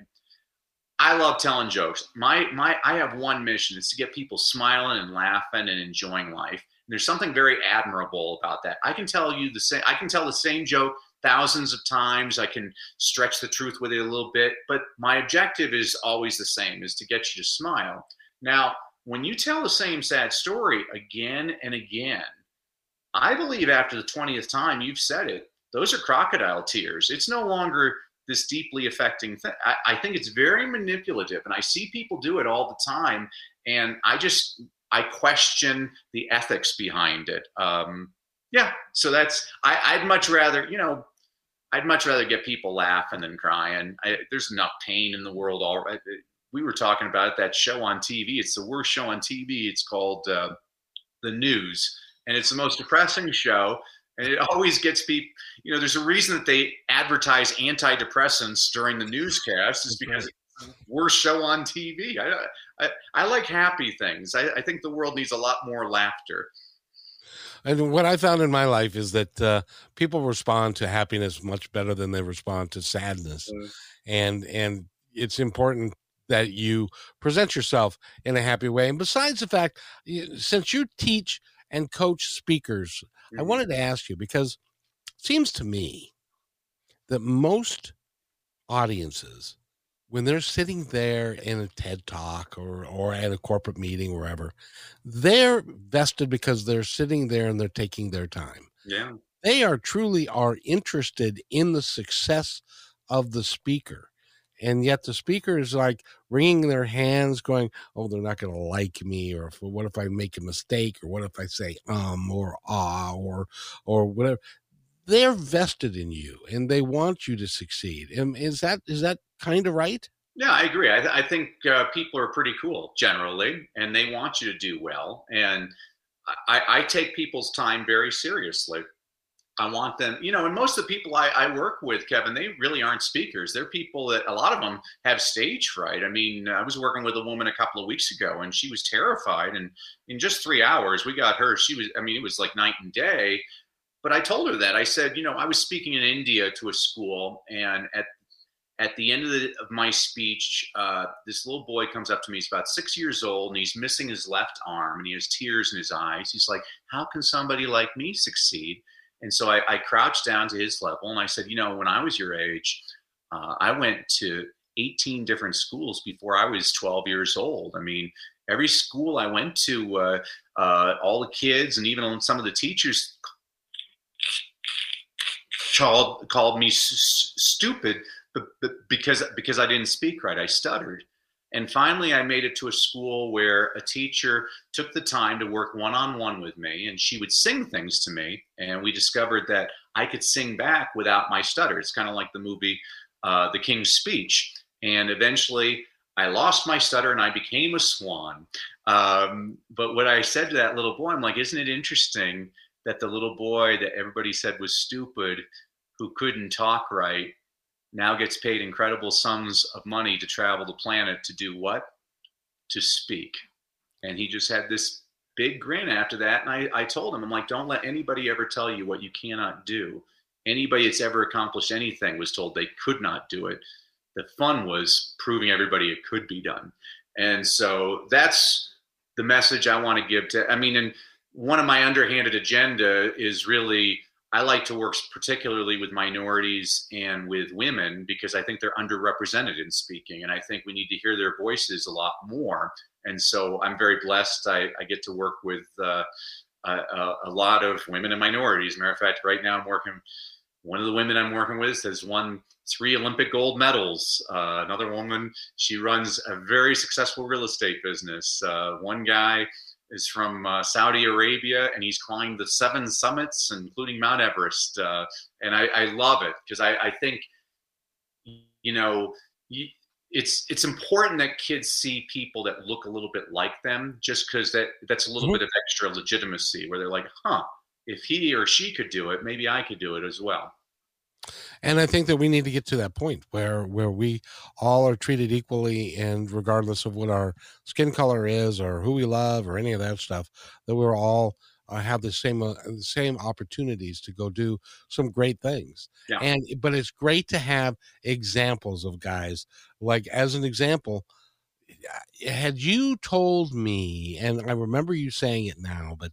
I love telling jokes. My my I have one mission is to get people smiling and laughing and enjoying life. And there's something very admirable about that. I can tell you the same I can tell the same joke thousands of times. I can stretch the truth with it a little bit, but my objective is always the same is to get you to smile. Now, when you tell the same sad story again and again, I believe after the 20th time you've said it, those are crocodile tears. It's no longer this deeply affecting thing. I, I think it's very manipulative, and I see people do it all the time. And I just I question the ethics behind it. Um, yeah, so that's I, would much rather you know I'd much rather get people laughing than crying. I, there's enough pain in the world already. We were talking about it, that show on TV. It's the worst show on TV. It's called uh, The News, and it's the most depressing show and it always gets people you know there's a reason that they advertise antidepressants during the newscast is because worst show on tv i, I, I like happy things. I, I, think the world needs a lot more laughter. And what i found in my life is that uh, people respond to happiness much better than they respond to sadness. Mm-hmm. and and it's important that you present yourself in a happy way. And besides the fact since you teach and coach speakers I mm-hmm. wanted to ask you because it seems to me that most audiences when they're sitting there in a TED talk or or at a corporate meeting, wherever, they're vested because they're sitting there and they're taking their time. Yeah. They are truly are interested in the success of the speaker. And yet the speaker is like wringing their hands, going, "Oh, they're not going to like me," or "What if I make a mistake?" or "What if I say um or ah or or whatever." They're vested in you, and they want you to succeed. And is that is that kind of right? Yeah, I agree. I, th- I think uh, people are pretty cool generally, and they want you to do well. And I, I take people's time very seriously. I want them, you know, and most of the people I, I, work with, Kevin, they really aren't speakers. They're people that a lot of them have stage fright. I mean, I was working with a woman a couple of weeks ago and she was terrified. And in just three hours, we got her. She was, I mean, it was like night and day. But I told her that. I said, you know, I was speaking in India to a school, and at at the end of, the, of my speech, uh, this little boy comes up to me. He's about six years old and he's missing his left arm and he has tears in his eyes. He's like, How can somebody like me succeed? And so I, I crouched down to his level and I said, You know, when I was your age, uh, I went to 18 different schools before I was 12 years old. I mean, every school I went to, uh, uh, all the kids and even some of the teachers called called me s- stupid but, because because I didn't speak right, I stuttered. And finally, I made it to a school where a teacher took the time to work one on one with me, and she would sing things to me. And we discovered that I could sing back without my stutter. It's kind of like the movie uh, The King's Speech. And eventually, I lost my stutter and I became a swan. Um, but what I said to that little boy, I'm like, isn't it interesting that the little boy that everybody said was stupid, who couldn't talk right, now gets paid incredible sums of money to travel the planet to do what? To speak. And he just had this big grin after that. And I, I told him, I'm like, don't let anybody ever tell you what you cannot do. Anybody that's ever accomplished anything was told they could not do it. The fun was proving everybody it could be done. And so that's the message I want to give to, I mean, and one of my underhanded agenda is really I like to work particularly with minorities and with women because I think they're underrepresented in speaking. And I think we need to hear their voices a lot more. And so I'm very blessed. I, I get to work with uh, a, a, lot of women and minorities. Matter of fact, right now I'm working, one of the women I'm working with has won three Olympic gold medals. Uh, another woman, she runs a very successful real estate business. Uh, one guy, is from uh, Saudi Arabia, and he's climbed the seven summits, including Mount Everest. Uh, and I, I, love it because I, I, think, you know, it's it's important that kids see people that look a little bit like them, just because that that's a little mm-hmm. bit of extra legitimacy, where they're like, huh, if he or she could do it, maybe I could do it as well and i think that we need to get to that point where where we all are treated equally and regardless of what our skin color is or who we love or any of that stuff that we're all uh, have the same uh, the same opportunities to go do some great things. Yeah. and but it's great to have examples of guys. Like as an example had you told me and i remember you saying it now but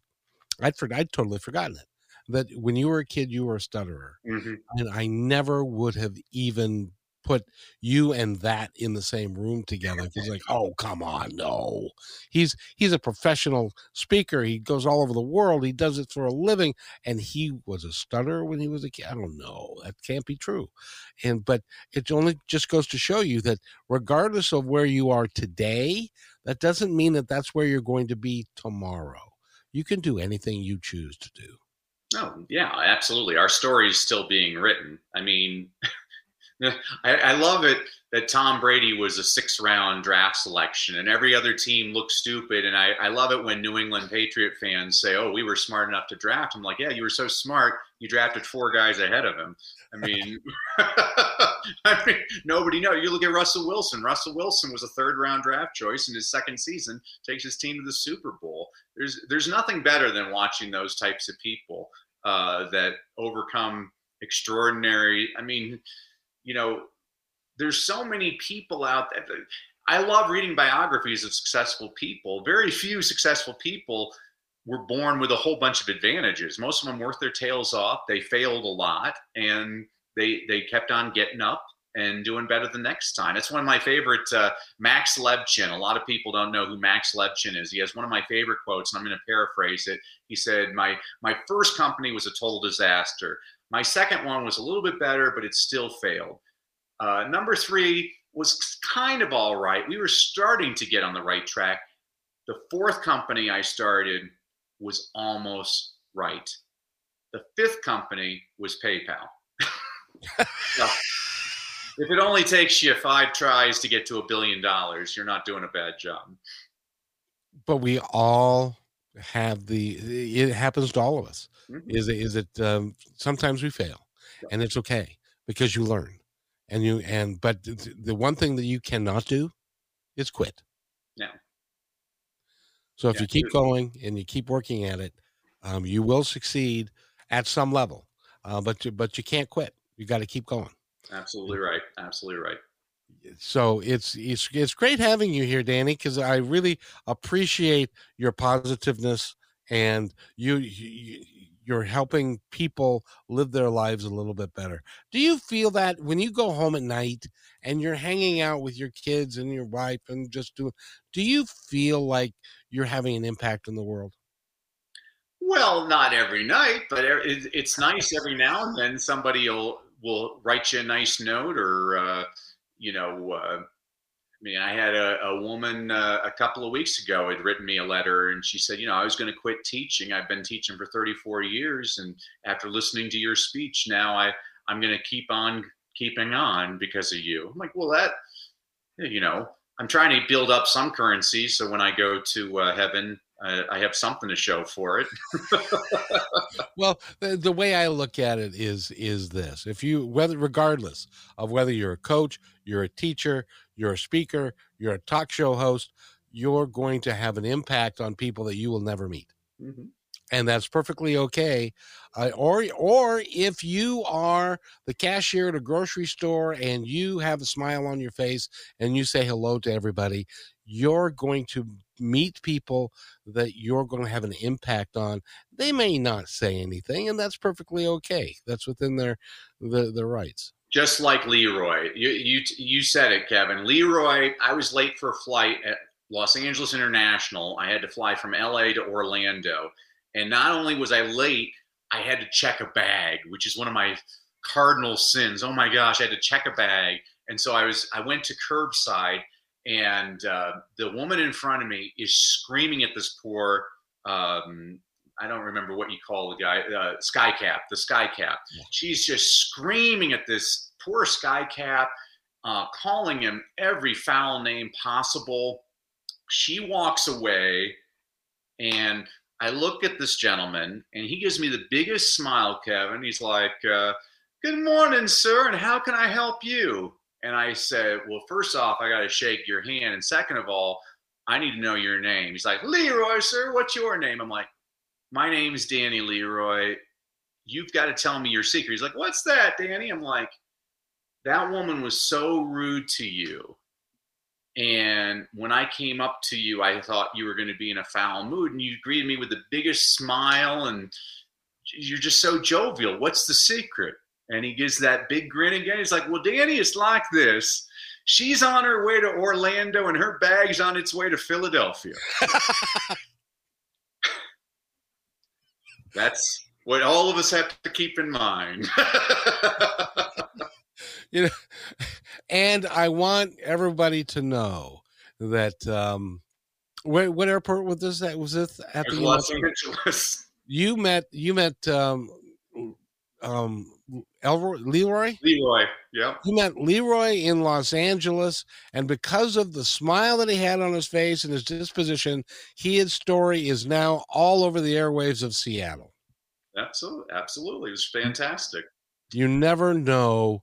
i'd, for, I'd totally forgotten it that when you were a kid you were a stutterer mm-hmm. and i never would have even put you and that in the same room together He's like oh come on no. He's he's a professional speaker he goes all over the world he does it for a living and he was a stutterer when he was a kid i don't know that can't be true and but it only just goes to show you that regardless of where you are today that doesn't mean that that's where you're going to be tomorrow. You can do anything you choose to do Oh, yeah, absolutely. Our story is still being written. I mean, I, I, love it that Tom Brady was a six round draft selection and every other team looked stupid. And I, I love it when New England Patriot fans say, oh, we were smart enough to draft him. Like, yeah, you were so smart, you drafted four guys ahead of him. I mean, I mean, nobody knows. You look at Russell Wilson. Russell Wilson was a third round draft choice in his second season, takes his team to the Super Bowl. There's there's nothing better than watching those types of people uh, that overcome extraordinary. I mean, you know, there's so many people out there. I love reading biographies of successful people. Very few successful people were born with a whole bunch of advantages. Most of them worked their tails off. They failed a lot, and they they kept on getting up and doing better the next time. It's one of my favorite. Uh, Max Levchin. A lot of people don't know who Max Levchin is. He has one of my favorite quotes, and I'm going to paraphrase it. He said, "My my first company was a total disaster. My second one was a little bit better, but it still failed. Uh, number three was kind of all right. We were starting to get on the right track. The fourth company I started was almost right. The fifth company was PayPal." so, if it only takes you five tries to get to a billion dollars, you're not doing a bad job. But we all have the. It happens to all of us. Mm-hmm. Is it? Is it? Um, sometimes we fail, and it's okay because you learn, and you and but the one thing that you cannot do is quit. No. So if yeah, you keep going and you keep working at it, um, you will succeed at some level. Uh, but you, but you can't quit. You got to keep going. Absolutely right. Absolutely right. So it's it's it's great having you here, Danny, because I really appreciate your positiveness and you, you you're helping people live their lives a little bit better. Do you feel that when you go home at night and you're hanging out with your kids and your wife and just do do you feel like you're having an impact in the world? Well, not every night, but it's nice every now and then somebody will will write you a nice note or uh, you know uh, I mean, I had a, a woman uh, a couple of weeks ago had written me a letter, and she said, "You know, I was going to quit teaching. I've been teaching for 34 years, and after listening to your speech, now I I'm going to keep on keeping on because of you." I'm like, "Well, that you know, I'm trying to build up some currency, so when I go to uh, heaven, I, I have something to show for it. well, the, the, way I look at it is is this: if you whether regardless of whether you're a coach, you're a teacher, you're a speaker, you're a talk show host, you're going to have an impact on people that you will never meet. Mm-hmm and that's perfectly okay. Uh, or or if you are the cashier at a grocery store and you have a smile on your face and you say hello to everybody, you're going to meet people that you're going to have an impact on. They may not say anything, and that's perfectly okay. That's within their the their rights. Just like Leroy, you you you said it, Kevin. Leroy, I was late for a flight at Los Angeles International. I had to fly from LA to Orlando, and not only was I late, I had to check a bag, which is one of my cardinal sins. Oh my gosh, I had to check a bag, and so I was I went to curbside and uh, the woman in front of me is screaming at this poor um, I don't remember what you call the guy, uh, Skycap, the Skycap. Yeah. She's just screaming at this poor Skycap, uh, calling him every foul name possible. She walks away, and I look at this gentleman, and he gives me the biggest smile, Kevin. He's like, uh, Good morning, sir, and how can I help you? And I said, Well, first off, I got to shake your hand. And second of all, I need to know your name. He's like, Leroy, sir, what's your name? I'm like, My name's Danny Leroy. You've got to tell me your secret. He's like, What's that, Danny? I'm like, That woman was so rude to you. And when I came up to you, I thought you were going to be in a foul mood. And you greeted me with the biggest smile and you're just so jovial. What's the secret? And he gives that big grin again. He's like, Well, Danny, it's like this. She's on her way to Orlando and her bag's on its way to Philadelphia. That's what all of us have to keep in mind. you know, and I want everybody to know that um what, what airport was this at was this at the Los Angeles? You met you met um um Elroy, Leroy? Leroy, yeah. He met Leroy in Los Angeles, and because of the smile that he had on his face and his disposition, his story is now all over the airwaves of Seattle. Absolutely, absolutely, it was fantastic. You never know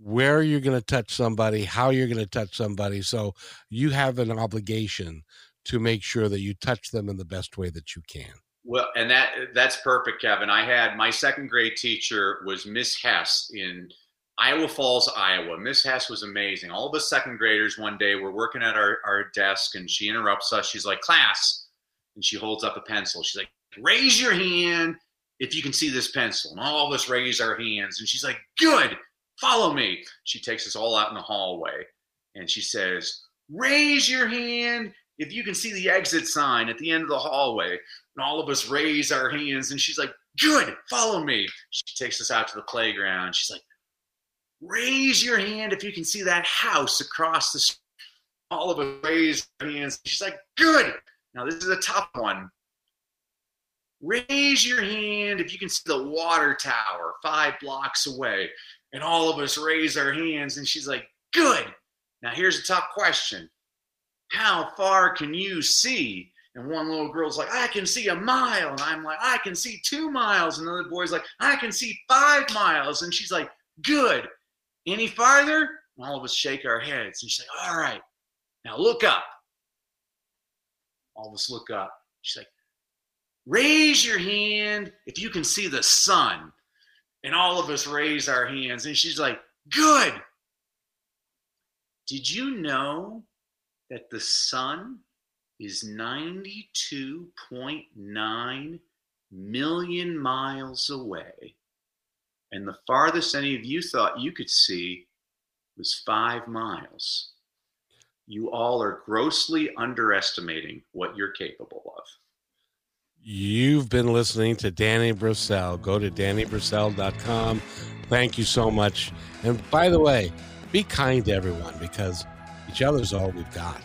where you're going to touch somebody, how you're going to touch somebody, so you have an obligation to make sure that you touch them in the best way that you can. Well, and that that's perfect, Kevin. I had my second grade teacher was Miss Hess in Iowa Falls, Iowa. Miss Hess was amazing. All us second graders one day we're working at our, our desk and she interrupts us. She's like, class. And she holds up a pencil. She's like, raise your hand if you can see this pencil. And all of us raise our hands. And she's like, good. Follow me. She takes us all out in the hallway and she says, raise your hand if you can see the exit sign at the end of the hallway. And all of us raise our hands and she's like, good, follow me. She takes us out to the playground. She's like, raise your hand if you can see that house across the street. All of us raise our hands. She's like, good. Now, this is a tough one. Raise your hand if you can see the water tower five blocks away. And all of us raise our hands. And she's like, good. Now, here's a tough question How far can you see? And one little girl's like, I can see a mile. And I'm like, I can see two miles. And the other boy's like, I can see five miles. And she's like, good. Any farther? And all of us shake our heads. And she's like, all right, now look up. All of us look up. She's like, raise your hand if you can see the sun. And all of us raise our hands. And she's like, good. Did you know that the sun is 92.9 million miles away? And the farthest any of you thought you could see was five miles. You all are grossly underestimating what you're capable of. You've been listening to Danny Brassell. Go to DannyBrassell.com. Thank you so much. And by the way, be kind to everyone because each other's all we've got.